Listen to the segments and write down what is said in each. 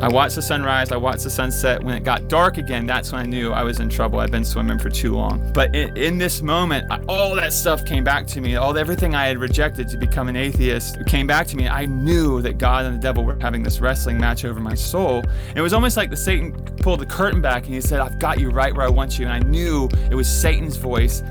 I watched the sunrise, I watched the sunset. When it got dark again, that's when I knew I was in trouble. I'd been swimming for too long. But in, in this moment, all that stuff came back to me. All everything I had rejected to become an atheist came back to me. I knew that God and the devil were having this wrestling match over my soul. It was almost like the Satan pulled the curtain back and he said, "I've got you right where I want you." And I knew it was Satan's voice.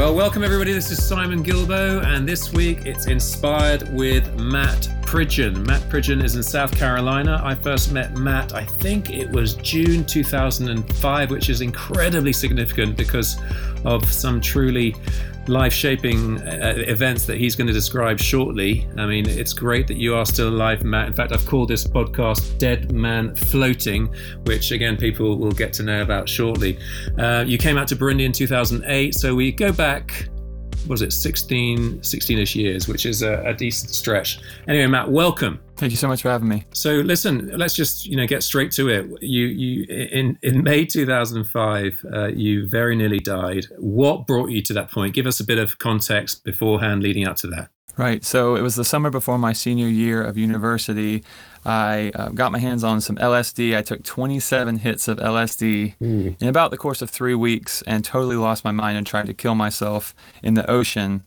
Well, welcome everybody. This is Simon Guillebaud, and this week it's inspired with Matt Pridgeon. Matt Pridgeon is in South Carolina. I first met Matt, I think it was June 2005, which is incredibly significant because of some truly life shaping uh, events that he's going to describe shortly. I mean, it's great that you are still alive, Matt. In fact, I've called this podcast Dead Man Floating, which again, people will get to know about shortly. Uh, you came out to Burundi in 2008, so we go back was it 16 16ish years which is a, a, decent stretch. Anyway matt welcome. Thank you so much for having me. So listen let's just you know get straight to it. You you in in may 2005 uh, you very nearly died. What brought you to that point? Give us a bit of context beforehand leading up to that. Right. So it was the summer before my senior year of university. I uh, got my hands on some LSD. I took 27 hits of LSD mm. in about the course of three weeks and totally lost my mind and tried to kill myself in the ocean.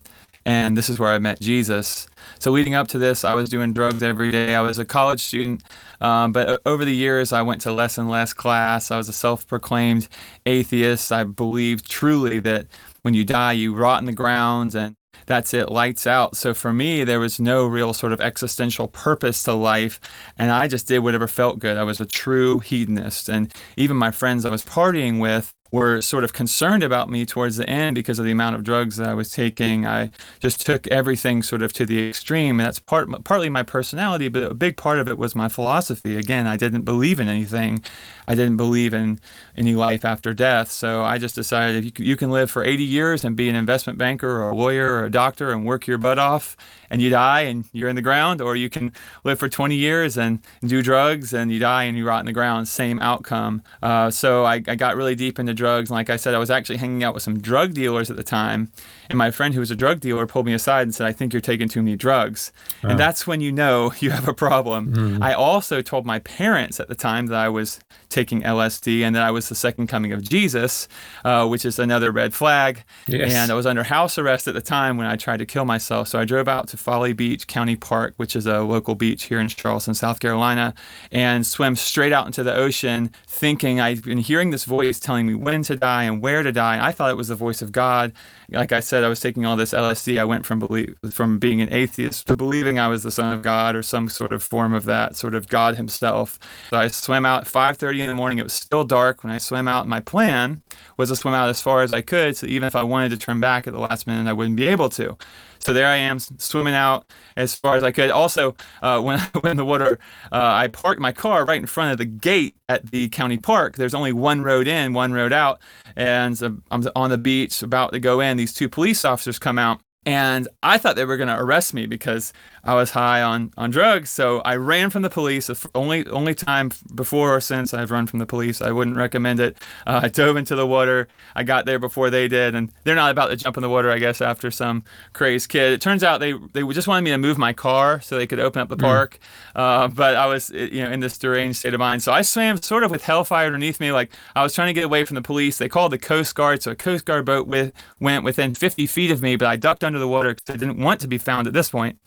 And this is where I met Jesus. So leading up to this, I was doing drugs every day. I was a college student, um, but over the years, I went to less and less class. I was a self-proclaimed atheist. I believed truly that when you die, you rot in the ground and that's it, lights out. So for me, there was no real sort of existential purpose to life. And I just did whatever felt good. I was a true hedonist. And even my friends I was partying with, were sort of concerned about me towards the end because of the amount of drugs that I was taking. I just took everything sort of to the extreme, and that's part partly my personality, but a big part of it was my philosophy. Again, I didn't believe in anything. I didn't believe in any life after death. So I just decided you, you can live for 80 years and be an investment banker or a lawyer or a doctor and work your butt off and you die and you're in the ground, or you can live for 20 years and do drugs and you die and you rot in the ground. Same outcome. Uh, so I, I got really deep into drugs. And like I said, I was actually hanging out with some drug dealers at the time. And my friend who was a drug dealer pulled me aside and said, I think you're taking too many drugs. And that's when you know you have a problem. Mm. I also told my parents at the time that I was taking LSD and that I was the second coming of Jesus, uh, which is another red flag. Yes. And I was under house arrest at the time when I tried to kill myself. So I drove out to Folly Beach County Park, which is a local beach here in Charleston, South Carolina, and swam straight out into the ocean, thinking I've been hearing this voice telling me when to die and where to die. And I thought it was the voice of God. Like I said, I was taking all this LSD. I went from believe, from being an atheist to believing I was the son of God or some sort of form of that, sort of God Himself. So I swam out at 5:30 in the morning. It was still dark when I swam out. My plan was to swim out as far as I could, so even if I wanted to turn back at the last minute, I wouldn't be able to. So there I am swimming out as far as I could. Also, uh, when when the water, uh, I parked my car right in front of the gate at the county park. There's only one road in, one road out, and so I'm on the beach about to go in. These two police officers come out and I thought they were going to arrest me because I was high on, on drugs. So I ran from the police. The only only time before or since I've run from the police. I wouldn't recommend it. Uh, I dove into the water. I got there before they did, and they're not about to jump in the water, I guess, after some crazed kid. It turns out they they just wanted me to move my car so they could open up the mm. park. Uh, but I was you know in this deranged state of mind, so I swam sort of with hellfire underneath me, like I was trying to get away from the police. They called the Coast Guard, so a Coast Guard boat with, went within 50 feet of me, but I ducked under under the water because I didn't want to be found at this point.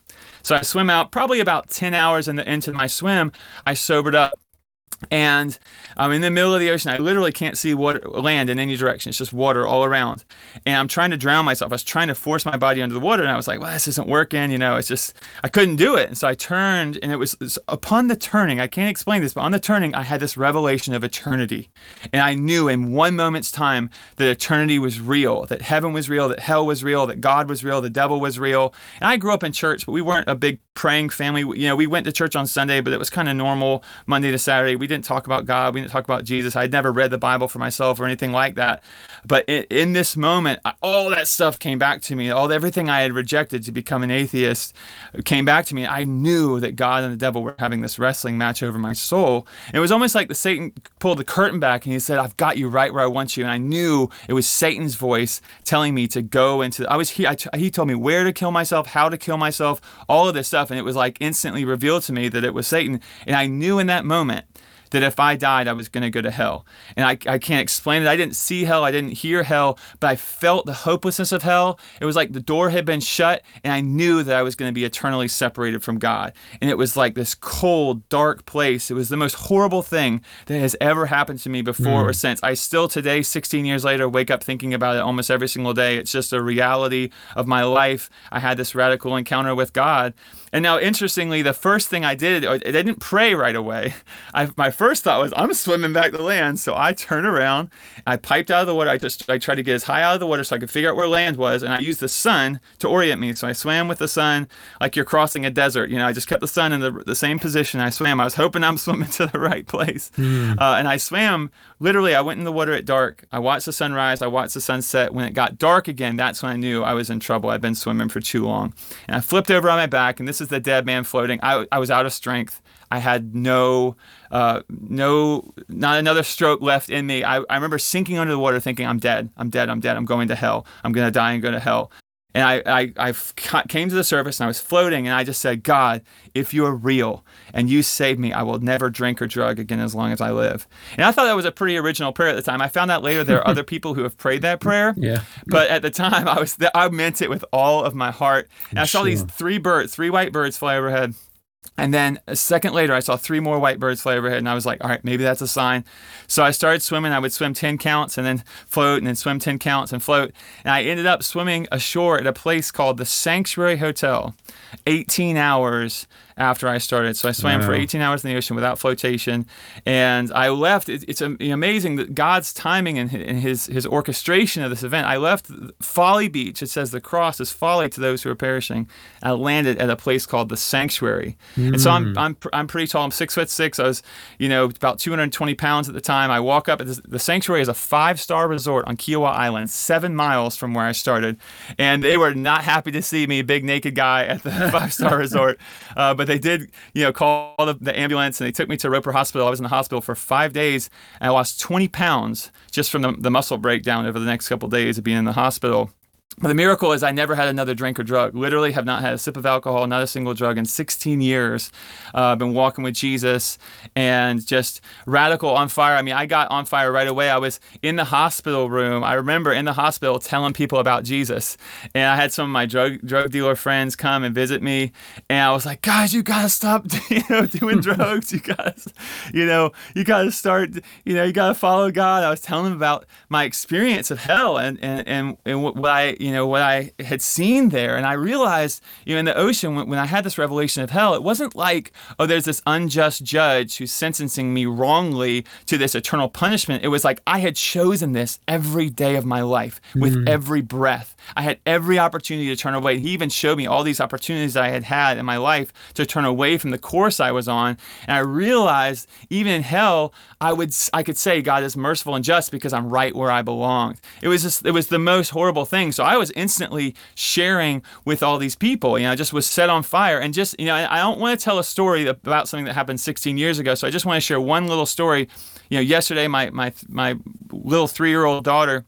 So I swim out probably about 10 hours in the, into my swim. I sobered up and I'm in the middle of the ocean. I literally can't see water, land in any direction. It's just water all around. And I'm trying to drown myself. I was trying to force my body under the water, and I was like, well, this isn't working. You know, it's just, I couldn't do it. And so I turned, and it was, it was upon the turning, I can't explain this, but on the turning, I had this revelation of eternity. And I knew in one moment's time that eternity was real, that heaven was real, that hell was real, that God was real, the devil was real. And I grew up in church, but we weren't a big praying family. You know, we went to church on Sunday, but it was kind of normal Monday to Saturday. We We didn't talk about God. We didn't talk about Jesus. I'd never read the Bible for myself or anything like that. But in, in this moment, all that stuff came back to me. All everything I had rejected to become an atheist came back to me. I knew that God and the devil were having this wrestling match over my soul. It was almost like the Satan pulled the curtain back and he said, "I've got you right where I want you." And I knew it was Satan's voice telling me to go into. I was he. I, he told me where to kill myself, how to kill myself, all of this stuff, and it was like instantly revealed to me that it was Satan. And I knew in that moment that if I died, I was going to go to hell. And I, I can't explain it. I didn't see hell, I didn't hear hell, but I felt the hopelessness of hell. It was like the door had been shut, and I knew that I was going to be eternally separated from God. And it was like this cold, dark place. It was the most horrible thing that has ever happened to me before mm. or since. I still today, 16 years later, wake up thinking about it almost every single day. It's just a reality of my life. I had this radical encounter with God. And now, interestingly, the first thing I did, I didn't pray right away. I, my first thought was, I'm swimming back to land. So I turned around, I piped out of the water. I just I tried to get as high out of the water so I could figure out where land was, and I used the sun to orient me. So I swam with the sun like you're crossing a desert. You know, I just kept the sun in the, the same position. I swam. I was hoping I'm swimming to the right place, mm. uh, and I swam. Literally, I went in the water at dark. I watched the sunrise. I watched the sunset. When it got dark again, that's when I knew I was in trouble. I'd been swimming for too long, and I flipped over on my back, and this is is the dead man floating. I, I was out of strength. I had no, uh, no, not another stroke left in me. I, I remember sinking under the water thinking, I'm dead. I'm dead. I'm dead. I'm going to hell. I'm going to die and go to hell. And I, I, I came to the surface and I was floating and I just said, God, if you are real and you save me, I will never drink or drug again as long as I live. And I thought that was a pretty original prayer at the time. I found out later there are other people who have prayed that prayer. Yeah. But at the time, I was I meant it with all of my heart. And I saw these three birds, three white birds fly overhead. And then a second later, I saw three more white birds fly overhead, and I was like, all right, maybe that's a sign. So I started swimming. I would swim 10 counts and then float, and then swim 10 counts and float. And I ended up swimming ashore at a place called the Sanctuary Hotel, 18 hours after I started. So I swam wow. for 18 hours in the ocean without flotation, and I left. it's amazing that God's timing and His His orchestration of this event. I left Folly Beach. It says the cross is folly to those who are perishing. I landed at a place called the Sanctuary, mm. and so I'm hmm. I'm I'm pretty tall. I'm six foot six. I was you know about 220 pounds at the time. I walk up. The Sanctuary is a five star resort on Kiawah Island, seven miles from where I started, and they were not happy to see me, big naked guy, at the five star resort. Uh, but they did, you know, call the, the, ambulance and they took me to Roper Hospital. I was in the hospital for five days and I lost 20 pounds just from the, the muscle breakdown over the next couple of days of being in the hospital. But the miracle is I never had another drink or drug. Literally have not had a sip of alcohol, not a single drug in 16 years. Uh, I've been walking with Jesus and just radical on fire. I mean, I got on fire right away. I was in the hospital room. I remember in the hospital telling people about Jesus. And I had some of my drug drug dealer friends come and visit me. And I was like, guys, you gotta stop you know, doing drugs. You gotta, you know, you gotta start, you know, you gotta follow God. I was telling them about my experience of hell and, and, and, and what I you know, what I had seen there. And I realized, you know, in the ocean, when, when I had this revelation of hell, it wasn't like, oh, there's this unjust judge who's sentencing me wrongly to this eternal punishment. It was like I had chosen this every day of my life with mm. every breath. I had every opportunity to turn away. He even showed me all these opportunities that I had had in my life to turn away from the course I was on. And I realized even in hell, I would I could say God is merciful and just because I'm right where I belonged. It was just it was the most horrible thing. So I was instantly sharing with all these people. You know, I just was set on fire and just you know I, I don't want to tell a story about something that happened 16 years ago. So I just want to share one little story. You know, yesterday my my my little three year old daughter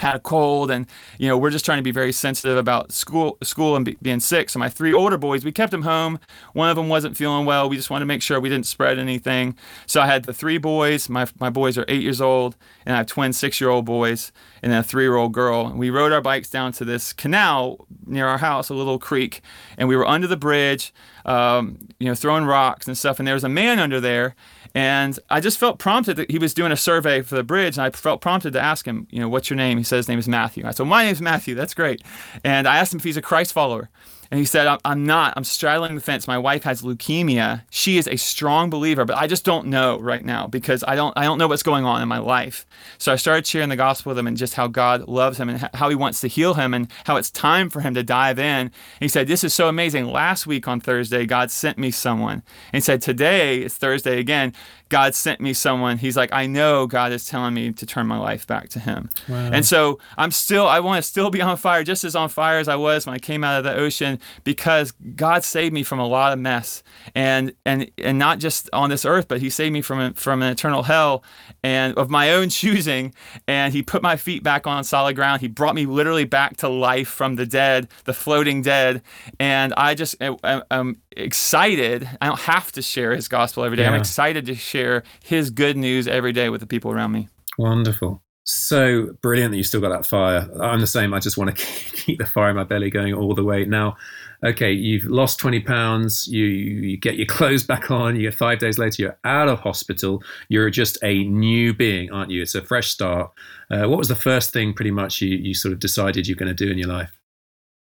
had a cold and you know we're just trying to be very sensitive about school school and be, being sick. So my three older boys we kept them home. One of them wasn't feeling well. We just wanted to make sure we didn't spread anything. So i had the three boys. My, my boys are eight years old and i have twin six year old boys and then a three year old girl. And we rode our bikes down to this canal near our house a little creek and we were under the bridge um, you know throwing rocks and stuff. And there was a man under there and I just felt prompted that he was doing a survey for the bridge, and I felt prompted to ask him, you know, what's your name? He said his name is Matthew. I said, my name is Matthew. That's great. And I asked him if he's a Christ follower. And he said, I'm not. I'm straddling the fence. My wife has leukemia. She is a strong believer, but I just don't know right now because I don't I don't know what's going on in my life. So I started sharing the gospel with him and just how God loves him and how he wants to heal him and how it's time for him to dive in. And he said, This is so amazing. Last week on Thursday, God sent me someone. And he said, Today, it's Thursday again. God sent me someone. He's like, I know God is telling me to turn my life back to Him. Wow. And so I'm still, I want to still be on fire, just as on fire as I was when I came out of the ocean, because God saved me from a lot of mess, and and and not just on this earth, but He saved me from from an eternal hell, and of my own choosing. And He put my feet back on solid ground. He brought me literally back to life from the dead, the floating dead. And I just am excited. I don't have to share His gospel every day. Yeah. I'm excited to share share his good news every day with the people around me. Wonderful. So brilliant that you still got that fire. I'm the same. I just want to keep the fire in my belly going all the way. Now, okay, you've lost 20 pounds, you, you get your clothes back on, you get five days later, you're out of hospital, you're just a new being, aren't you? It's a fresh start. Uh, what was the first thing pretty much you, you sort of decided you're going to do in your life?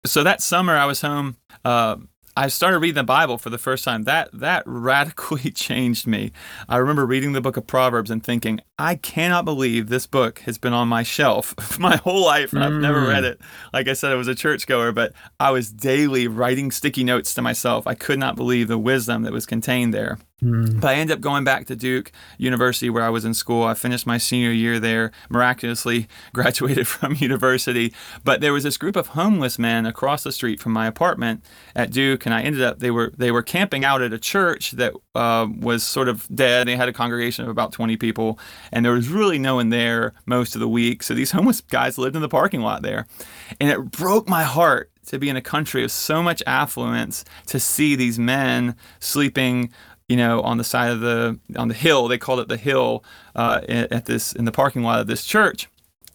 So that summer I was home. Uh, I started reading the Bible for the first time. That that radically changed me. I remember reading the book of Proverbs and thinking, I cannot believe this book has been on my shelf my whole life and mm. I've never read mm. it. Like I said, I was a churchgoer, but I was daily writing sticky notes to myself. I could not believe the wisdom that was contained there. Mm. But I ended up going back to Duke University where I was in school. I finished my senior year there, miraculously graduated from university. But there was this group of homeless men across the street from my apartment at Duke, and I ended up they were they were camping out at a church that uh, was sort of dead. They had a congregation of about 20 people, and there was really no one there most of the week. So these homeless guys lived in the parking lot there, and it broke my heart to be in a country of so much affluence to see these men sleeping you know, on the side of the on the hill. They called it the hill uh, at this in the parking lot of this church.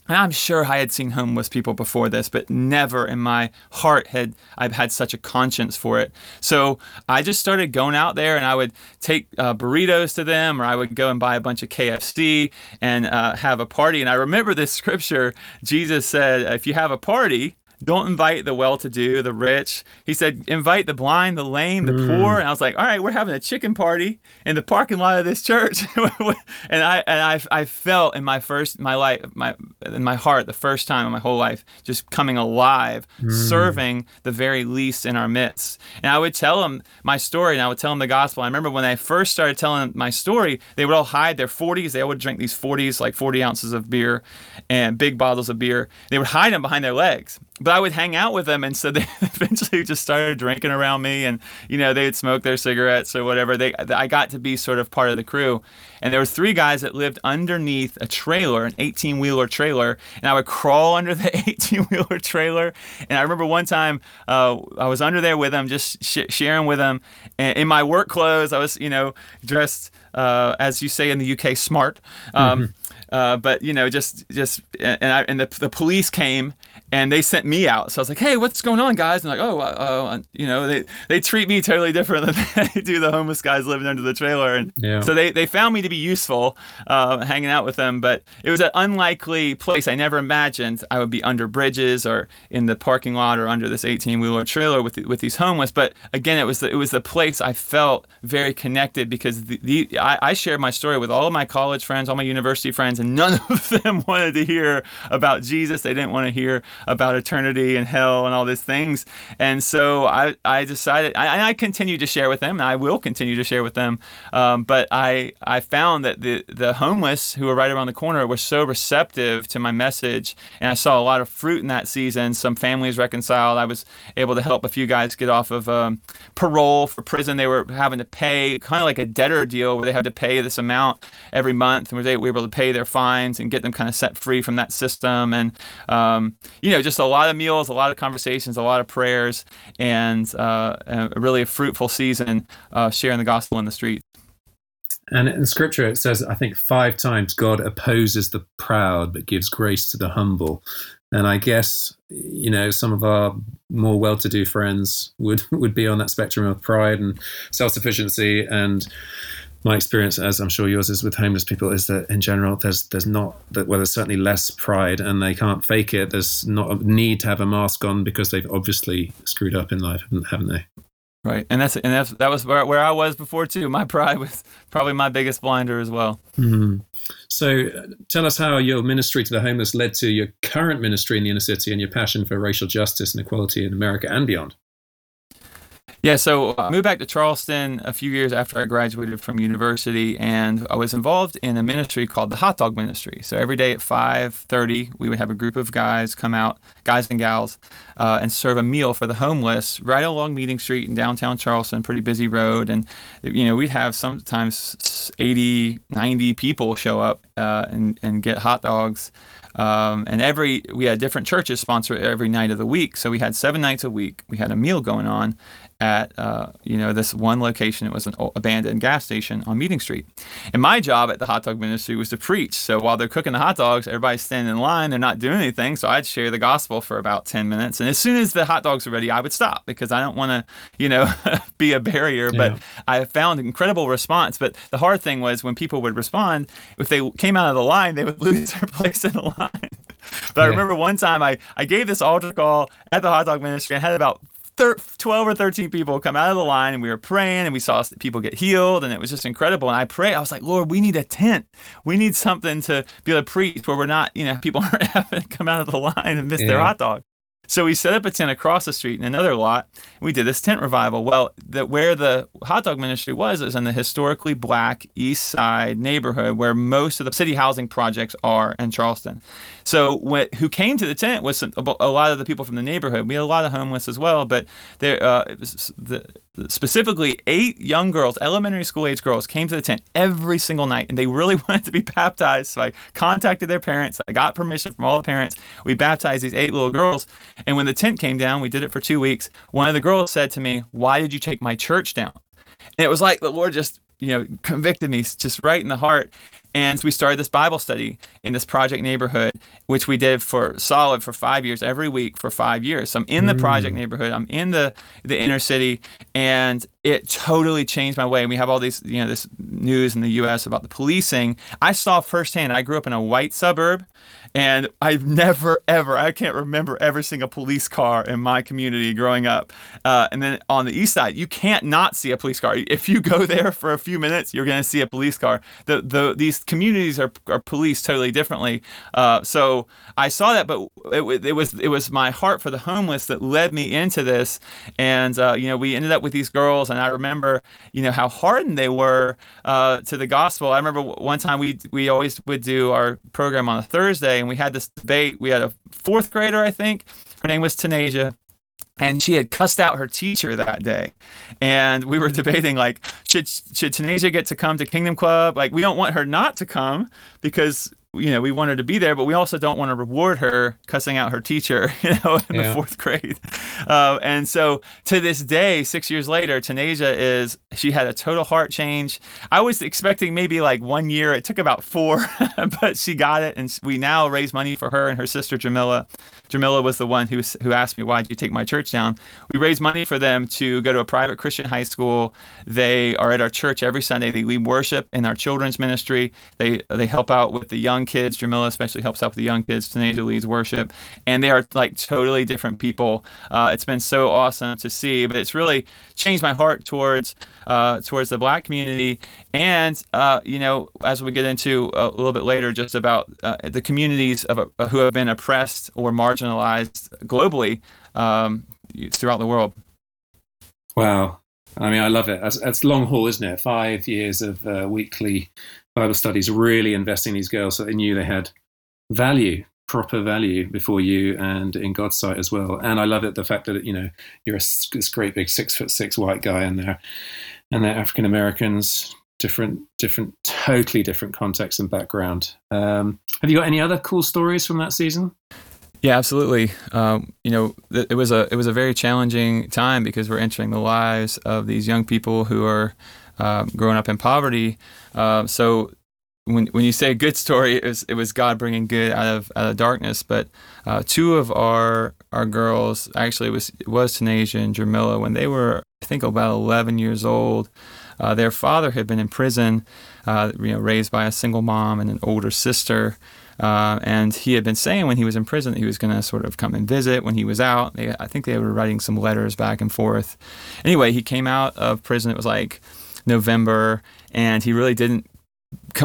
And I'm sure I had seen homeless people before this, but never in my heart had I've had such a conscience for it. So I just started going out there, and I would take uh, burritos to them, or I would go and buy a bunch of KFC and uh, have a party. And I remember this scripture. Jesus said, "If you have a party, don't invite the well-to-do, the rich. He said, invite the blind, the lame, the mm. poor. And I was like, all right, we're having a chicken party in the parking lot of this church. and I and I, I felt in my first my life my in my heart the first time in my whole life just coming alive, mm. serving the very least in our midst. And I would tell them my story, and I would tell them the gospel. I remember when I first started telling my story, they would all hide their 40s. They would drink these 40s, like 40 ounces of beer, and big bottles of beer. They would hide them behind their legs but I would hang out with them, and so they eventually just started drinking around me, and you know they would smoke their cigarettes or whatever. They I got to be sort of part of the crew, and there were three guys that lived underneath a trailer, an 18 wheeler trailer, and I would crawl under the 18 wheeler trailer. And I remember one time uh, I was under there with them, just sh- sharing with them, and in my work clothes. I was you know dressed uh, as you say in the UK, smart. Um, mm-hmm. Uh, but you know, just just and I, and the, the police came and they sent me out. So I was like, "Hey, what's going on, guys?" And like, "Oh, uh, uh, you know, they they treat me totally different than they do the homeless guys living under the trailer." And yeah. so they they found me to be useful, uh, hanging out with them. But it was an unlikely place. I never imagined I would be under bridges or in the parking lot or under this 18 wheeler trailer with with these homeless. But again, it was the, it was the place I felt very connected because the, the I, I shared my story with all of my college friends, all my university friends, and none of them wanted to hear about Jesus. They didn't want to hear about eternity and hell and all these things. And so I, I decided, I, I continue to share with them, and I will continue to share with them. Um, but I, I found that the, the homeless who were right around the corner were so receptive to my message, and I saw a lot of fruit in that season. Some families reconciled. I was able to help a few guys get off of um, parole for prison. They were having to pay kind of like a debtor deal where they had to pay this amount every month, and we were able to pay their fines and get them kind of set free from that system. And um, you know, just a lot of meals, a lot of conversations, a lot of prayers, and uh, really a fruitful season uh, sharing the gospel in the streets. And in scripture, it says, I think five times God opposes the proud but gives grace to the humble. And I guess, you know, some of our more well to do friends would, would be on that spectrum of pride and self sufficiency and my experience, as I'm sure yours is with homeless people, is that in general there's there's not that well there's certainly less pride and they can't fake it. There's not a need to have a mask on because they've obviously screwed up in life, haven't they? Right, and that's and that's that was where, where I was before too. My pride was probably my biggest blinder as well. Mm-hmm. So, uh, tell us how your ministry to the homeless led to your current ministry in the inner city and your passion for racial justice and equality in America and beyond. Yeah, so I moved back to Charleston a few years after I graduated from university, and I was involved in a ministry called the Hot Dog Ministry. So every day at 5:30, we would have a group of guys come out, guys and gals, uh, and serve a meal for the homeless right along Meeting Street in downtown Charleston, pretty busy road. And you know, we'd have sometimes 80, 90 people show up uh, and and get hot dogs. Um, and every we had different churches sponsor every night of the week, so we had seven nights a week. We had a meal going on, at uh, you know this one location. It was an abandoned gas station on Meeting Street. And my job at the hot dog ministry was to preach. So while they're cooking the hot dogs, everybody's standing in line. They're not doing anything. So I'd share the gospel for about ten minutes. And as soon as the hot dogs were ready, I would stop because I don't want to you know be a barrier. Yeah. But I found incredible response. But the hard thing was when people would respond, if they came out of the line, they would lose their place in the line. But yeah. I remember one time I, I gave this altar call at the hot dog ministry. I had about thir- 12 or 13 people come out of the line and we were praying and we saw people get healed and it was just incredible. And I prayed, I was like, Lord, we need a tent. We need something to be able to preach where we're not, you know, people aren't having to come out of the line and miss yeah. their hot dog. So we set up a tent across the street in another lot. We did this tent revival. Well, where the hot dog ministry was is in the historically black East Side neighborhood where most of the city housing projects are in Charleston. So what, who came to the tent was some, a lot of the people from the neighborhood. We had a lot of homeless as well, but there uh, the, specifically eight young girls, elementary school age girls, came to the tent every single night, and they really wanted to be baptized. So I contacted their parents. I got permission from all the parents. We baptized these eight little girls, and when the tent came down, we did it for two weeks. One of the girls said to me, "Why did you take my church down?" And it was like the Lord just you know convicted me just right in the heart and we started this Bible study in this project neighborhood, which we did for solid for five years, every week for five years. So I'm in the project mm. neighborhood, I'm in the the inner city, and it totally changed my way. And we have all these, you know, this news in the U.S. about the policing. I saw firsthand. I grew up in a white suburb, and I've never, ever, I can't remember ever seeing a police car in my community growing up. Uh, and then on the east side, you can't not see a police car. If you go there for a few minutes, you're going to see a police car. The, the, these communities are, are policed totally differently. Uh, so I saw that, but it, it, was it was my heart for the homeless that led me into this. And, uh, you know, we ended up with these girls, and I remember, you know, how hardened they were uh, to the gospel. I remember one time we, we always would do our program on a Thursday and we had this debate. We had a fourth grader, I think. Her name was Tanasia and she had cussed out her teacher that day. And we were mm. debating like should should Tanasia get to come to Kingdom Club? Like we don't want her not to come because you know, we want her to be there, but we also don't want to reward her cussing out her teacher, you know, in yeah. the fourth grade. Uh, and so to this day, six years later, Tanasia is, she had a total heart change. I was expecting maybe like one year. It took about four, but she got it. And we now raise money for her and her sister, Jamila. Jamila was the one who, who asked me, why did you take my church down? We raise money for them to go to a private Christian high school. They are at our church every Sunday. They lead worship in our children's ministry. They, they help out with the young young kids. Jamila especially helps out with the young kids. Tanasia leads worship, and they are like totally different people. Uh, it's been so awesome to see, but it's really changed my heart towards uh, towards the Black community, and uh, you know, as we get into a little bit later, just about uh, the communities of uh, who have been oppressed or marginalized globally um, throughout the world. Wow. I mean, I love it. That's, that's long haul, isn't it? Five years of uh, weekly Bible studies really investing these girls so they knew they had value, proper value before you and in God's sight as well. And I love it the fact that you know you're a, this great big six foot six white guy and they're and they're African Americans, different different totally different context and background. Um, have you got any other cool stories from that season? Yeah, absolutely. Um, you know, it was a it was a very challenging time because we're entering the lives of these young people who are uh, growing up in poverty. Uh, so when when you say a good story, it was it was God bringing good out of out of darkness. But uh, two of our our girls actually it was was Tanasia and Jamila when they were I think about 11 years old. uh, their father had been in prison, uh, you know, raised by a single mom and an older sister. Uh, and he had been saying when he was in prison that he was going to sort of come and visit when he was out. They, I think they were writing some letters back and forth. Anyway, he came out of prison. It was like November, and he really didn't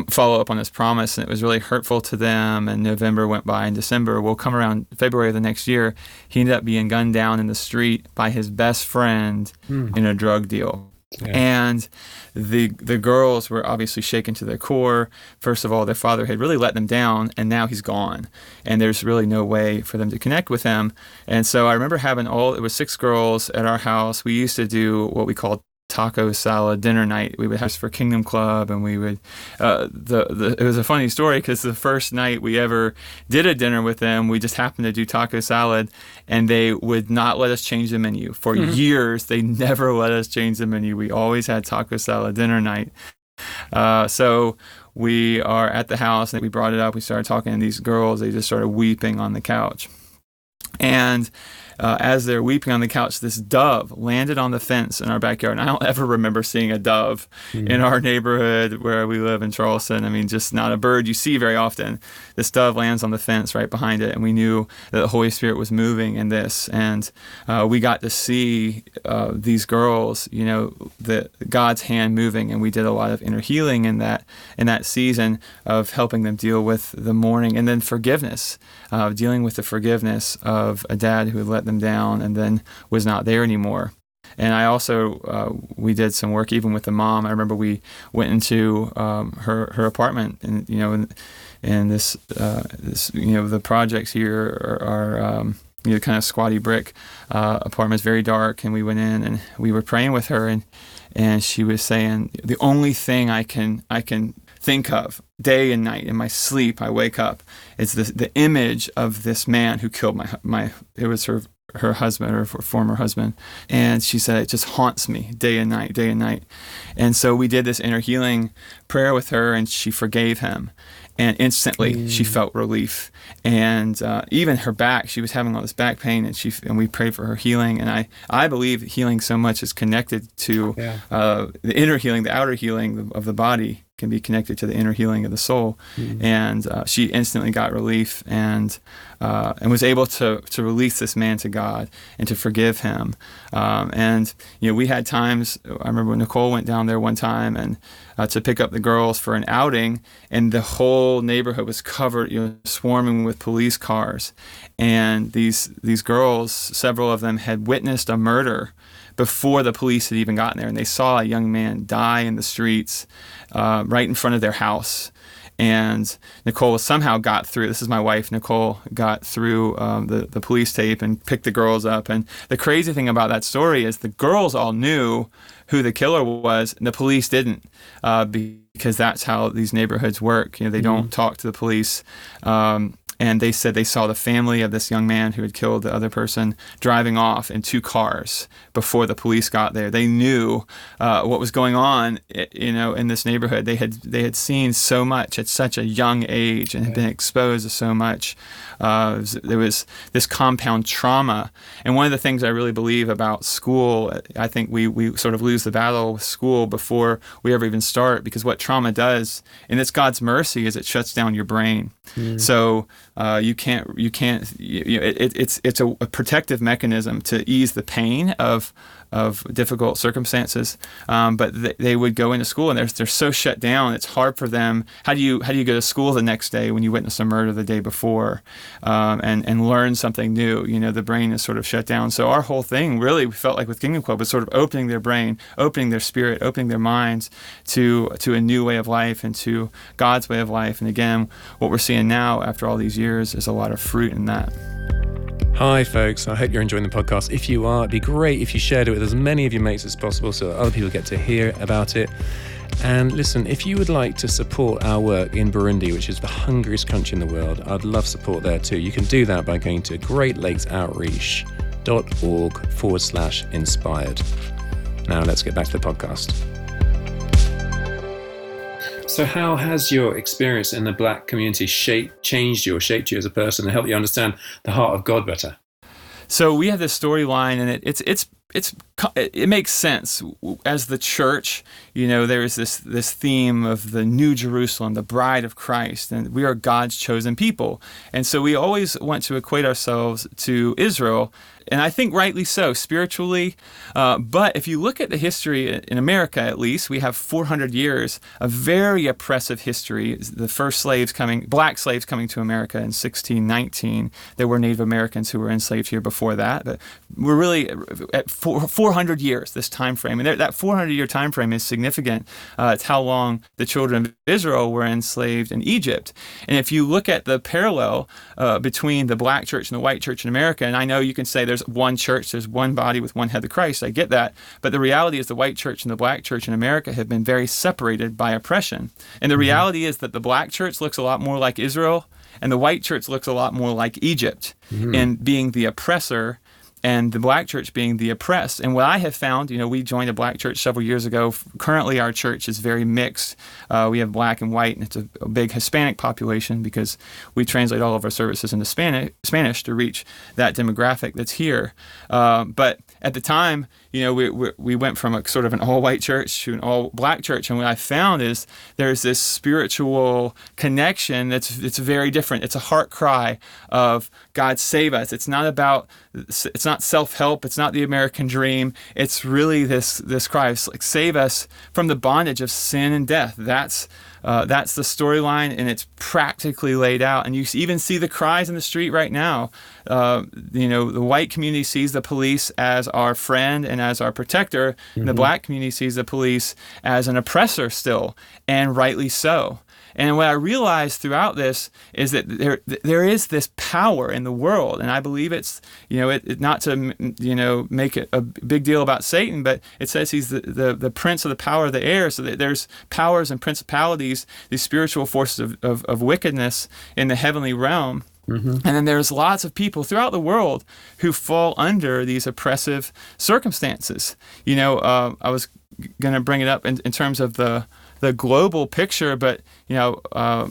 follow up on his promise, and it was really hurtful to them. And November went by, and December will come around February of the next year. He ended up being gunned down in the street by his best friend hmm. in a drug deal. Yeah. And the the girls were obviously shaken to their core. First of all, their father had really let them down, and now he's gone, and there's really no way for them to connect with him. And so I remember having all it was six girls at our house. We used to do what we called taco salad dinner night. We would have for Kingdom Club, and we would. Uh, the, the it was a funny story because the first night we ever did a dinner with them, we just happened to do taco salad, and they would not let us change the menu for mm-hmm. years. They never let us change the menu. We always had taco salad dinner night. Uh, so we are at the house, and we brought it up. We started talking, to these girls they just started weeping on the couch, and uh, as they're weeping on the couch, this dove landed on the fence in our backyard. And I don't ever remember seeing a dove mm. in our neighborhood where we live in Charleston. I mean, just not a bird you see very often. This dove lands on the fence right behind it, and we knew that the Holy Spirit was moving in this. And uh, we got to see uh, these girls, you know, the God's hand moving, and we did a lot of inner healing in that in that season of helping them deal with the mourning and then forgiveness, uh, dealing with the forgiveness of a dad who let them down and then was not there anymore. And I also uh, we did some work even with the mom. I remember we went into um, her her apartment, and you know, and, and this uh, this you know the projects here are, are um, you know kind of squatty brick uh, apartments, very dark. And we went in and we were praying with her, and and she was saying the only thing I can I can think of day and night in my sleep I wake up. It's the the image of this man who killed my my it was her her husband or her former husband. And she said it just haunts me day and night day and night. And so we did this inner healing prayer with her and she forgave him. And instantly mm. she felt relief. And uh, even her back she was having all this back pain and she and we prayed for her healing. And i i believe healing so much is connected to yeah. uh, the inner healing the outer healing of the body can be connected to the inner healing of the soul. Mm-hmm. And uh, she instantly got relief and uh, and was able to to release this man to God and to forgive him. Um, and you know, we had times. I remember when Nicole went down there one time and uh, to pick up the girls for an outing, and the whole neighborhood was covered, you know, swarming with police cars. And these these girls, several of them, had witnessed a murder before the police had even gotten there, and they saw a young man die in the streets uh, right in front of their house. And Nicole somehow got through. This is my wife, Nicole, got through um, the, the police tape and picked the girls up. And the crazy thing about that story is the girls all knew who the killer was, and the police didn't, uh, because that's how these neighborhoods work. You know, they mm-hmm. don't talk to the police. Um, and they said they saw the family of this young man who had killed the other person driving off in two cars before the police got there. They knew uh, what was going on, you know, in this neighborhood. They had they had seen so much at such a young age and had been exposed to so much. Uh, there was this compound trauma, and one of the things I really believe about school, I think we we sort of lose the battle with school before we ever even start because what trauma does, and it's God's mercy, is it shuts down your brain. Mm. So uh, you can't you can't you know, it, it's it's a, a, protective mechanism to ease the pain of of difficult circumstances. Um, but th- they would go into school and they're, they're so shut down. It's hard for them. How do you how do you go to school the next day when you witness a murder the day before, um, and and learn something new? You know, the brain is sort of shut down. So our whole thing really we felt like with Kingdom Club was sort of opening their brain, opening their spirit, opening their minds to to a new way of life and to God's way of life. And again, what we're seeing now after all these years is a lot of fruit in that. Hi, folks. I hope you're enjoying the podcast. If you are, it'd be great if you shared it with as many of your mates as possible so that other people get to hear about it. And listen, if you would like to support our work in Burundi, which is the hungriest country in the world, I'd love support there too. You can do that by going to greatlakesoutreach.org forward slash inspired. Now, let's get back to the podcast. So, how has your experience in the black community shaped, changed you, or shaped you as a person, and helped you understand the heart of God better? So we have this storyline, and it, it's it's it's it makes sense as the church you know there's this this theme of the new jerusalem the bride of christ and we are god's chosen people and so we always want to equate ourselves to israel and I think rightly so, spiritually. Uh, but if you look at the history in America, at least, we have 400 years of very oppressive history. The first slaves coming, black slaves coming to America in 1619. There were Native Americans who were enslaved here before that, but we're really at 400 years this time frame, and that 400 year time frame is significant. Uh, it's how long the children of Israel were enslaved in Egypt. And if you look at the parallel uh, between the black church and the white church in America, and I know you can say there's there's one church, there's one body with one head of Christ. I get that. But the reality is the white church and the black church in America have been very separated by oppression. And the mm-hmm. reality is that the black church looks a lot more like Israel and the white church looks a lot more like Egypt mm-hmm. in being the oppressor and the black church being the oppressed. And what I have found, you know, we joined a black church several years ago. Currently, our church is very mixed. Uh, we have black and white, and it's a, a, big Hispanic population because we translate all of our services into Spanish, Spanish to reach that demographic that's here. Uh, but at the time, you know, we, we, we went from a sort of an all white church to an all black church. And what I found is there's this spiritual connection that's it's very different. It's a heart cry of God save us. It's not about, it's not self help. It's not the American dream. It's really this, this cry of like, save us from the bondage of sin and death. That's uh, that's the storyline, and it's practically laid out. And you even see the cries in the street right now. Uh, you know, the white community sees the police as our friend and as our protector, mm-hmm. and the black community sees the police as an oppressor still, and rightly so. And what I realized throughout this is that there there is this power in the world, and I believe it's you know it, it not to you know make it a big deal about Satan, but it says he's the, the, the prince of the power of the air. So that there's powers and principalities, these spiritual forces of, of, of wickedness in the heavenly realm. Mm-hmm. And then there's lots of people throughout the world who fall under these oppressive circumstances. You know, uh, I was going to bring it up in, in terms of the the global picture, but you know. Uh,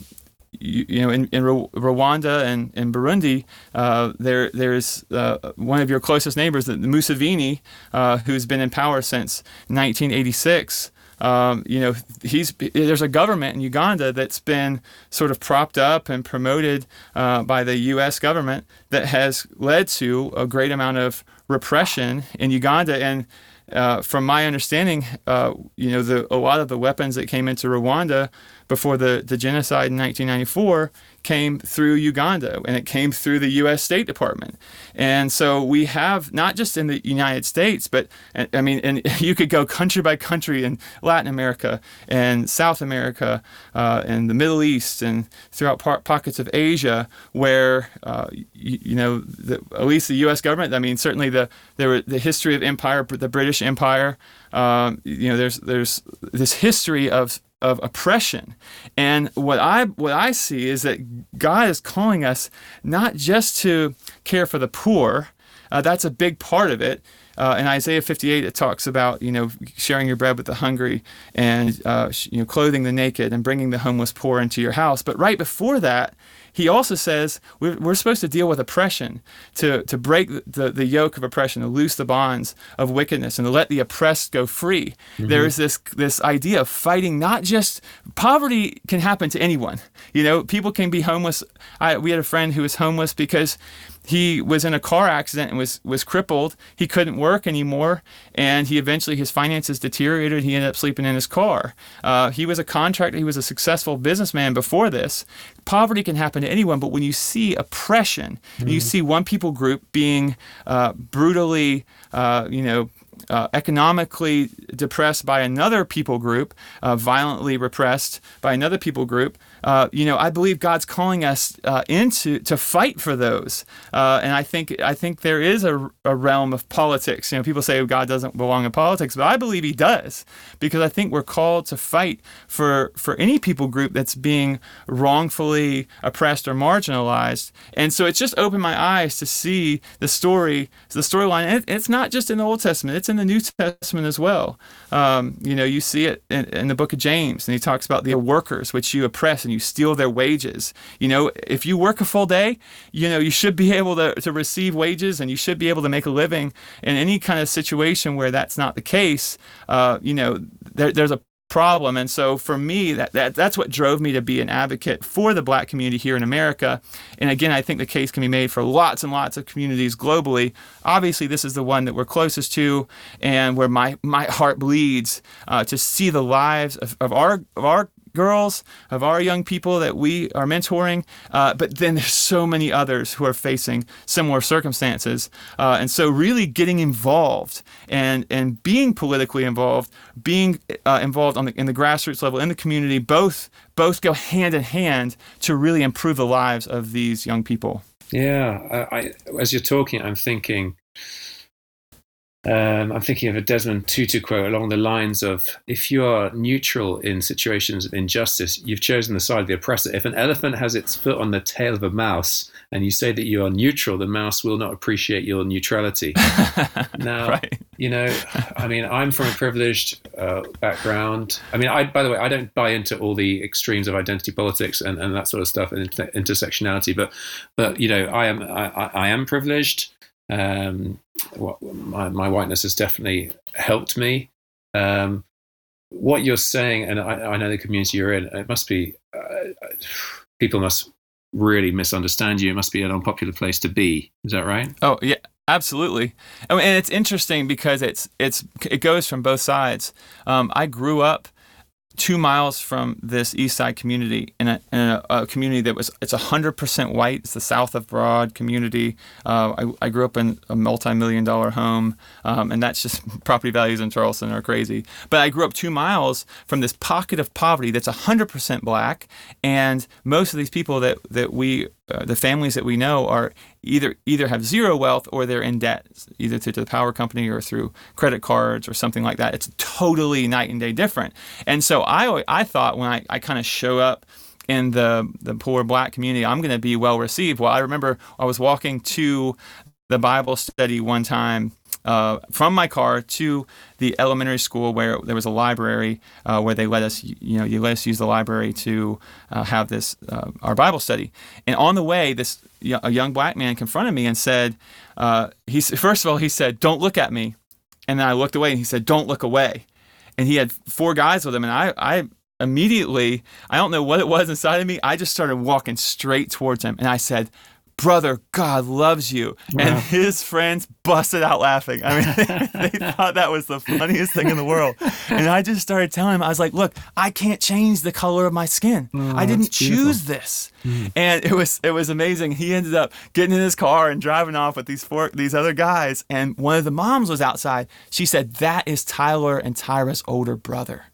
you, you, know, in, in Rwanda and in Burundi, uh, there there's uh, one of your closest neighbors, the Museveni, uh, who's been in power since 1986. Um, you know, he's there's a government in Uganda that's been sort of propped up and promoted uh, by the U.S. government that has led to a great amount of repression in Uganda and uh, from my understanding, uh, you know, the, a lot of the weapons that came into Rwanda before the, the genocide in 1994 came through Uganda and it came through the U.S. State Department. And so we have not just in the United States, but I mean, and you could go country by country in Latin America and South America uh, and the Middle East and throughout par- pockets of Asia where, uh, you, you, know, the, at least the U.S. government, I mean, certainly the, there the history of empire, the British Empire, um, you know, there's, there's this history of of oppression. And what I what I see is that God is calling us not just to care for the poor. Uh, that's a big part of it. Uh, in Isaiah 58, it talks about you know sharing your bread with the hungry and uh, you know clothing the naked and bringing the homeless poor into your house. But right before that, he also says we're, we're supposed to deal with oppression, to, to break the, the yoke of oppression, to loose the bonds of wickedness, and to let the oppressed go free. Mm-hmm. There is this, this idea of fighting not just poverty can happen to anyone. You know, people can be homeless. I, we had a friend who was homeless because he was in a car accident and was was crippled. He couldn't work anymore, and he eventually his finances deteriorated. He ended up sleeping in his car. Uh, he was a contractor. He was a successful businessman before this. Poverty can happen to anyone, but when you see oppression, mm-hmm. you see one people group being uh, brutally, uh, you know, uh, economically depressed by another people group, uh, violently repressed by another people group, uh, you know, I believe God's calling us uh, into to fight for those. Uh, and I think I think there is a, a, realm of politics. You know, people say God doesn't belong in politics, but I believe He does because I think we're called to fight for for any people group that's being wrongfully oppressed or marginalized. And so it's just opened my eyes to see the story, the storyline. And it's not just in the Old Testament; it's it's in the New Testament as well. Um, you know, you see it in, in, the book of James, and he talks about the workers which you oppress and you steal their wages. You know, if you work a full day, you know, you should be able to, to receive wages and you should be able to make a living. In any kind of situation where that's not the case, uh, you know, there, there's a problem. And so for me, that, that that's what drove me to be an advocate for the black community here in America. And again, I think the case can be made for lots and lots of communities globally. Obviously, this is the one that we're closest to and where my, my heart bleeds uh, to see the lives of, of our of our girls, of our young people that we are mentoring. Uh, but then there's so many others who are facing similar circumstances. Uh, and so, really getting involved and, and being politically involved, being uh, involved on the, in the grassroots level, in the community, both, both go hand in hand to really improve the lives of these young people. Yeah, I, I, as you're talking, I'm thinking um, I'm thinking of a Desmond Tutu quote along the lines of If you are neutral in situations of injustice, you've chosen the side of the oppressor. If an elephant has its foot on the tail of a mouse and you say that you are neutral, the mouse will not appreciate your neutrality. now, right. you know, I mean, I'm from a privileged uh, background. I mean, I, by the way, I don't buy into all the extremes of identity politics and, and that sort of stuff and inter- intersectionality, but, but, you know, I am, I, I am privileged. Um, my, my whiteness has definitely helped me. Um, what you're saying, and I, I, know the community you're in, it must be uh, people must really misunderstand you. It must be an unpopular place to be. Is that right? Oh yeah, absolutely. and it's interesting because it's it's it goes from both sides. Um, I grew up two miles from this east side community in a, in a, a community that was it's 100% white. It's the south of broad community. Uh, I, I, grew up in a multi-million dollar home um, and that's just property values in charleston are crazy. But i grew up two miles from this pocket of poverty that's 100% black and most of these people that, that we uh, the families that we know are either either have zero wealth or they're in debt, either to the power company or through credit cards or something like that. It's totally night and day different. And so I I thought when I, I kind of show up in the the poor black community, I'm going to be well received. Well, I remember I was walking to the Bible study one time uh, from my car to the elementary school where there was a library uh, where they let us, you know, you let us use the library to uh, have this uh, our Bible study. And on the way, this a young black man confronted me and said, uh, he first of all he said, "Don't look at me," and then I looked away and he said, "Don't look away," and he had four guys with him, and I I immediately I don't know what it was inside of me. I just started walking straight towards him, and I said, brother, God loves you. And his friends busted out laughing. I mean, they, thought that was the funniest thing in the world. And I just started telling him, I was like, look, I can't change the color of my skin. Oh, I didn't choose this. Mm. And it was it was amazing. He ended up getting in his car and driving off with these four these other guys. And one of the moms was outside. She said, That is Tyler and Tyra's older brother.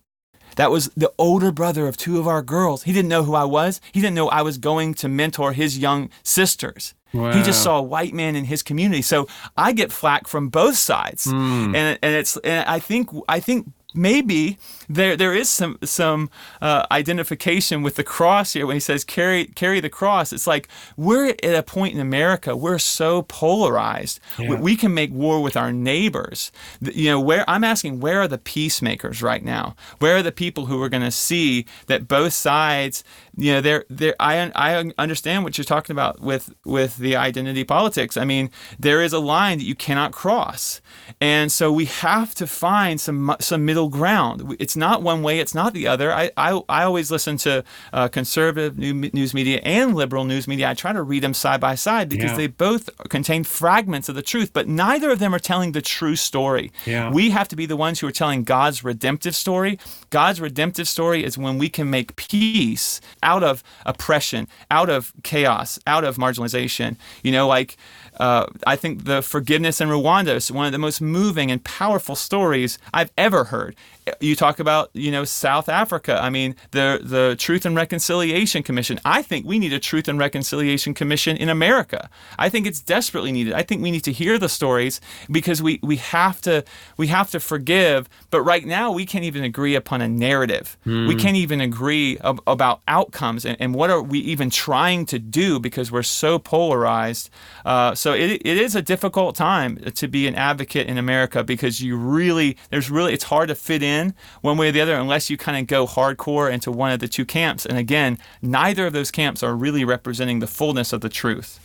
That was the older brother of two of our girls. He didn't know who I was. He didn't know I was going to mentor his young sisters. Wow. He just saw a white man in his community. So I get flack from both sides. Mm. And and it's and I think I think maybe there there is some some uh, identification with the cross here when he says carry carry the cross. It's like we're at a point in America we're so polarized. Yeah. We, we, can make war with our neighbors. You know where I'm asking where are the peacemakers right now? Where are the people who are going to see that both sides? You know they're, they're I I understand what you're talking about with with the identity politics. I mean there is a line that you cannot cross, and so we have to find some some middle ground. It's not one way, it's not the other. I, I, I always listen to uh, conservative news media and liberal news media. I try to read them side by side because yeah. they both contain fragments of the truth, but neither of them are telling the true story. Yeah. We have to be the ones who are telling God's redemptive story. God's redemptive story is when we can make peace out of oppression, out of chaos, out of marginalization. You know, like uh, I think the forgiveness in Rwanda is one of the most moving and powerful stories I've ever heard. You talk about you know South Africa. I mean the the Truth and Reconciliation Commission. I think we need a Truth and Reconciliation Commission in America. I think it's desperately needed. I think we need to hear the stories because we we have to we have to forgive. But right now we can't even agree upon a narrative. Mm. We can't even agree ab- about outcomes and, and, what are we even trying to do because we're so polarized. Uh, so it, it is a difficult time to be an advocate in America because you really there's really it's hard to fit in one way or the other unless you kind of go hardcore into one of the two camps. And again, neither of those camps are really representing the fullness of the truth.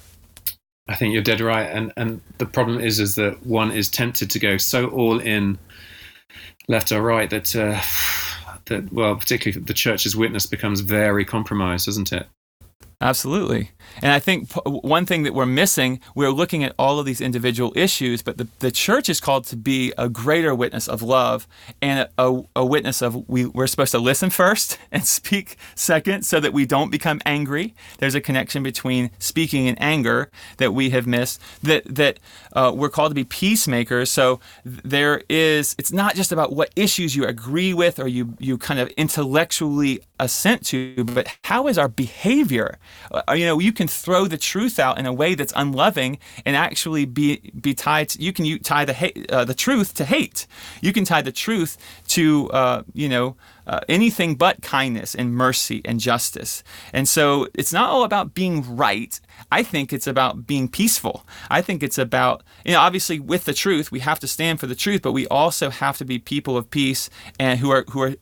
I think you're dead right, and and the problem is is that one is tempted to go so all in, left or right, that uh, that well, particularly the church's witness becomes very compromised, doesn't it? Absolutely. And I think one thing that we're missing, we're looking at all of these individual issues, but the, the church is called to be a greater witness of love and a, a witness of we, we're supposed to listen first and speak second so that we don't become angry. There's a connection between speaking and anger that we have missed, that, that uh, we're called to be peacemakers. So there is, it's not just about what issues you agree with or you, you kind of intellectually assent to, but how is our behavior? Uh, you know, you can throw the truth out in a way that's unloving and actually be be tied. To, you can you tie the hate, uh, the truth to hate. You can tie the truth to uh, you know uh, anything but kindness and mercy and justice. And so it's not all about being right. I think it's about being peaceful. I think it's about, you know, obviously with the truth, we have to stand for the truth, but we also have to be people of peace and who are who are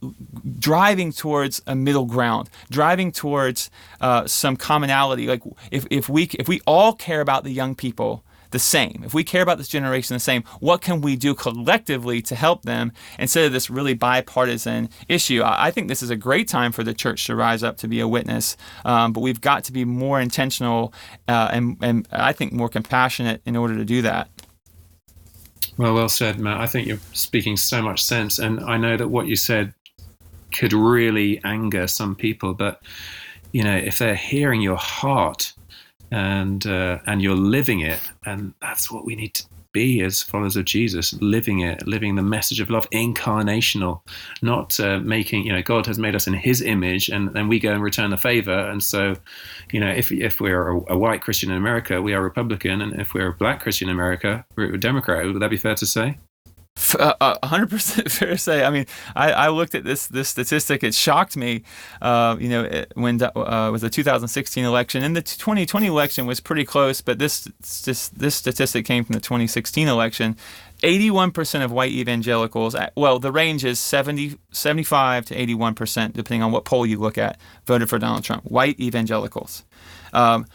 driving towards a middle ground, driving towards uh, some commonality. Like if, if we if we all care about the young people the same, if we care about this generation the same, what can we do collectively to help them instead of this really bipartisan issue? I think this is a great time for the church to rise up to be a witness, um, but we've got to be more intentional uh, and, and I think more compassionate in order to do that. Well, well said, Matt. I think you're speaking so much sense, and I know that what you said could really anger some people, but you know, if they're hearing your heart and uh, and you're living it, and that's what we need to be as followers of Jesus, living it, living the message of love, incarnational, not uh, making. You know, God has made us in His image, and then we go and return the favor. And so, you know, if if we're a, a white Christian in America, we are Republican, and if we're a black Christian in America, we're a Democrat. Would that be fair to say? Uh, a hundred percent fair to say. I mean, I, I, looked at this this statistic. It shocked me. Uh, you know, it, when uh, was the 2016 election, and the 2020 election was pretty close. But this this this statistic came from the 2016 election. 81% of white evangelicals, uh, well, the range is 70, 75 to 81%, depending on what poll you look at, voted for Donald Trump. White evangelicals. Um,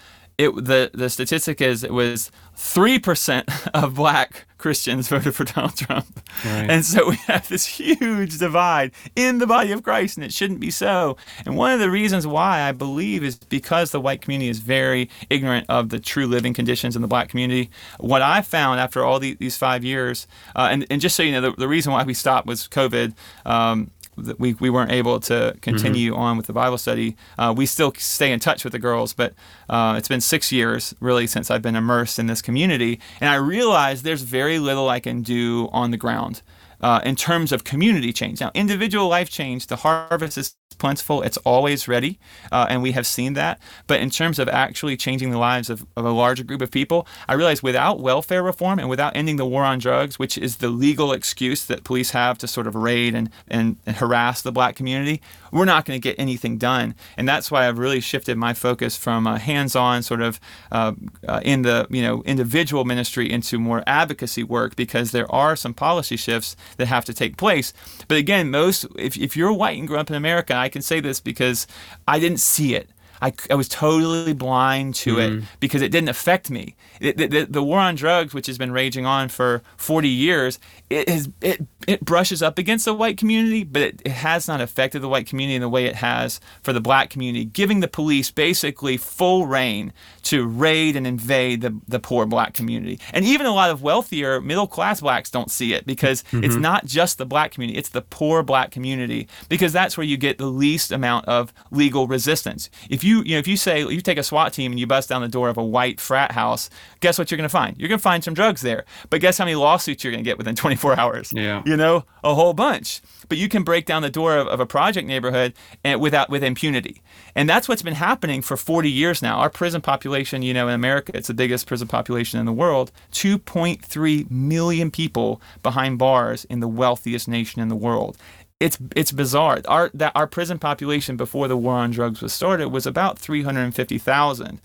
it, the, the statistic is it was 3% of black Christians voted for Donald Trump. Right. And so we have this huge divide in the body of Christ, and it shouldn't be so. And one of the reasons why I believe is because the white community is very ignorant of the true living conditions in the black community. What I found after all the, these five years, uh, and, and just so you know, the, the reason why we stopped was COVID. Um, we, we weren't able to continue mm-hmm. on with the Bible study. Uh, we still stay in touch with the girls, but uh, it's been six years really since I've been immersed in this community, and I realize there's very little I can do on the ground uh, in terms of community change. Now, individual life change, the harvest is plentiful, it's always ready, uh, and we have seen that. But in terms of actually changing the lives of, of a larger group of people, I realize without welfare reform and without ending the war on drugs, which is the legal excuse that police have to sort of raid and, and, and harass the black community, we're not going to get anything done. And that's why I've really shifted my focus from a hands-on sort of uh, uh, in the you know individual ministry into more advocacy work because there are some policy shifts that have to take place. But again, most if, if you're white and grew up in America, I can say this because I didn't see it. I, I was totally blind to mm. it because it didn't affect me. It, the, the, war on drugs, which has been raging on for 40 years, it, is, it, it brushes up against the white community, but it, it has not affected the white community in the way it has for the black community, giving the police basically full rein to raid and invade the, the poor black community. And even a lot of wealthier middle class blacks don't see it because mm-hmm. it's not just the black community, it's the poor black community because that's where you get the least amount of legal resistance. If you you you know if you say you take a SWAT team and you bust down the door of a white frat house, guess what you're going to find? You're going to find some drugs there. But guess how many lawsuits you're going to get within 24 hours? Yeah. You know, a whole bunch. But you can break down the door of, of a project neighborhood and without with impunity. And that's what's been happening for 40 years now. Our prison population, you know, in America, it's the biggest prison population in the world. 2.3 million people behind bars in the wealthiest nation in the world it's it's bizarre. Our that our prison population before the war on drugs was started was about 350,000.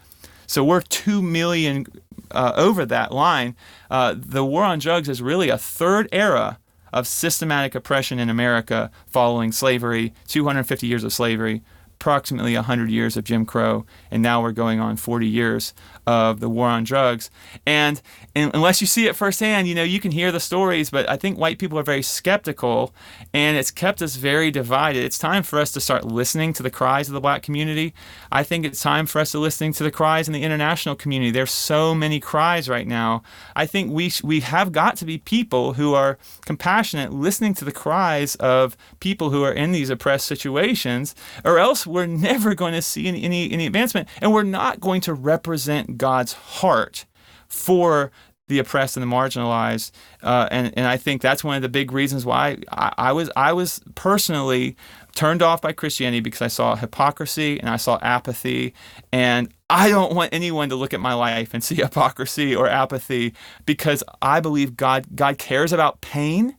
So we're two million uh, over that line. Uh, the war on drugs is really a third era of systematic oppression in America following slavery, 250 years of slavery, approximately 100 years of Jim Crow, and now we're going on 40 years of the war on drugs. And, and, unless you see it firsthand, you know, you can hear the stories, but I think white people are very skeptical and it's kept us very divided. It's time for us to start listening to the cries of the black community. I think it's time for us to listening to the cries in the international community. There's so many cries right now. I think we sh- we have got to be people who are compassionate listening to the cries of people who are in these oppressed situations or else we're never going to see any, any, any advancement and we're not going to represent God's heart for the oppressed and the marginalized, uh, and and I think that's one of the big reasons why I, I, was I was personally turned off by Christianity because I saw hypocrisy and I saw apathy, and I don't want anyone to look at my life and see hypocrisy or apathy because I believe God God cares about pain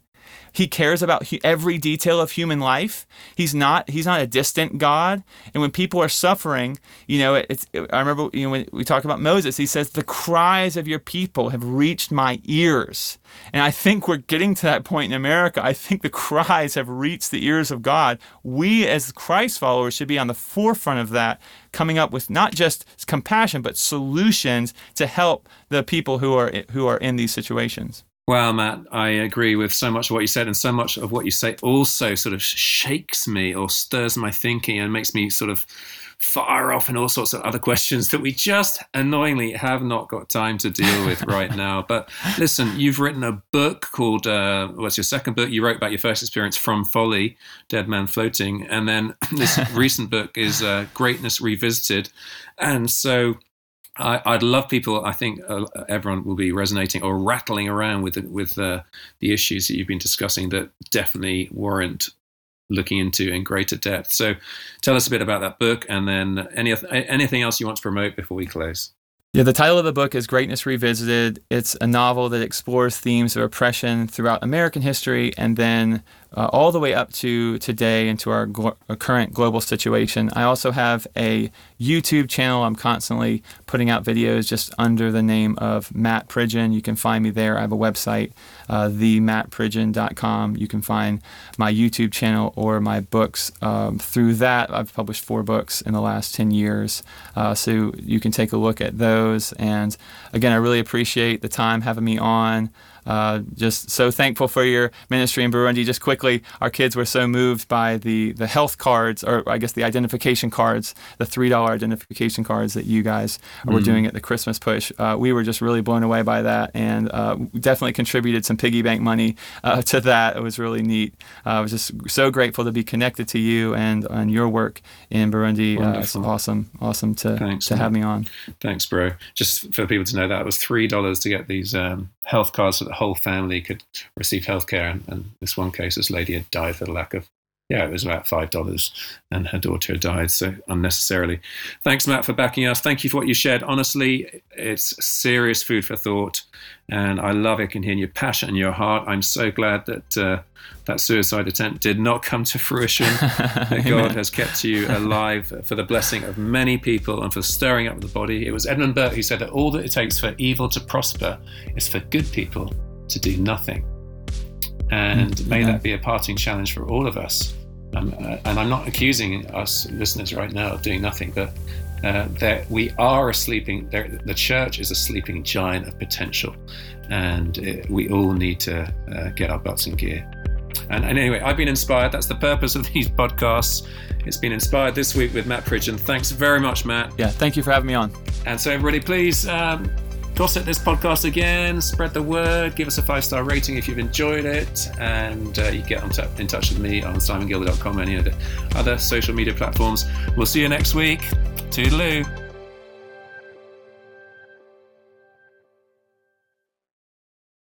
he cares about every detail of human life. He's not he's not a distant God. And when people are suffering, you know, it's it, I remember you know when we talk about Moses, he says the cries of your people have reached my ears. And I think we're getting to that point in America. I think the cries have reached the ears of God. We as Christ followers should be on the forefront of that, coming up with not just compassion but solutions to help the people who are who are in these situations. Well, Matt, I agree with so much of what you said, and so much of what you say also sort of shakes me or stirs my thinking and makes me sort of fire off in all sorts of other questions that we just annoyingly have not got time to deal with right now. But listen, you've written a book called, uh, what's your second book? You wrote about your first experience from Folly, Dead Man Floating. And then this recent book is uh, Greatness Revisited. And so I, would love people. I think uh, everyone will be resonating or rattling around with with uh, the issues that you've been discussing that definitely warrant looking into in greater depth. So, tell us a bit about that book, and then any anything else you want to promote before we close. Yeah, the title of the book is Greatness Revisited. It's a novel that explores themes of oppression throughout American history and then uh, all the way up to today and to our, glo- our, current global situation. I also have a YouTube channel. I'm constantly putting out videos just under the name of Matt Pridgeon. You can find me there. I have a website, uh. You can find my YouTube channel or my books um, through that. I've published four books in the last 10 years. Uh, so you can take a look at those. And again, I really appreciate the time having me on. Uh, just so thankful for your ministry in Burundi. Just quickly, our kids were so moved by the, the health cards, or I guess the identification cards, the $3 identification cards that you guys mm. were doing at the Christmas push. Uh, we were just really blown away by that and uh, definitely contributed some piggy bank money uh, to that. It was really neat. Uh, I was just so grateful to be connected to you and, and your work in Burundi. it's awesome, awesome to, Thanks, to have me on. Thanks, bro. Just for people to know that, it was $3 to get these um, health cards so the whole family could receive healthcare. And, and this one case, this lady had died for the lack of, yeah, it was about $5 and her daughter died, so unnecessarily. Thanks, Matt, for backing us. Thank you for what you shared. Honestly, it's serious food for thought. And I love it. I can hear your passion and your heart. I'm so glad that uh, that suicide attempt did not come to fruition. that God has kept you alive for the blessing of many people and for stirring up the body. It was Edmund Burke who said that all that it takes for evil to prosper is for good people to do nothing. And mm, may that be a parting challenge for all of us. Um, uh, and I'm not accusing us listeners right now of doing nothing, but uh, that we are a sleeping, the church is a sleeping giant of potential, and it, we all need to uh, get our butts in gear. And, and, anyway, I've been inspired. That's the purpose of these podcasts. It's been inspired this week with Matt Pridgeon. Thanks very much, Matt. Yeah, thank you for having me on. And so, everybody, please um, gossip this podcast again, spread the word, give us a five star rating if you've enjoyed it, and uh, you get in touch with me on simonguillebaud.com and any of the other social media platforms. We'll see you next week. Toodaloo.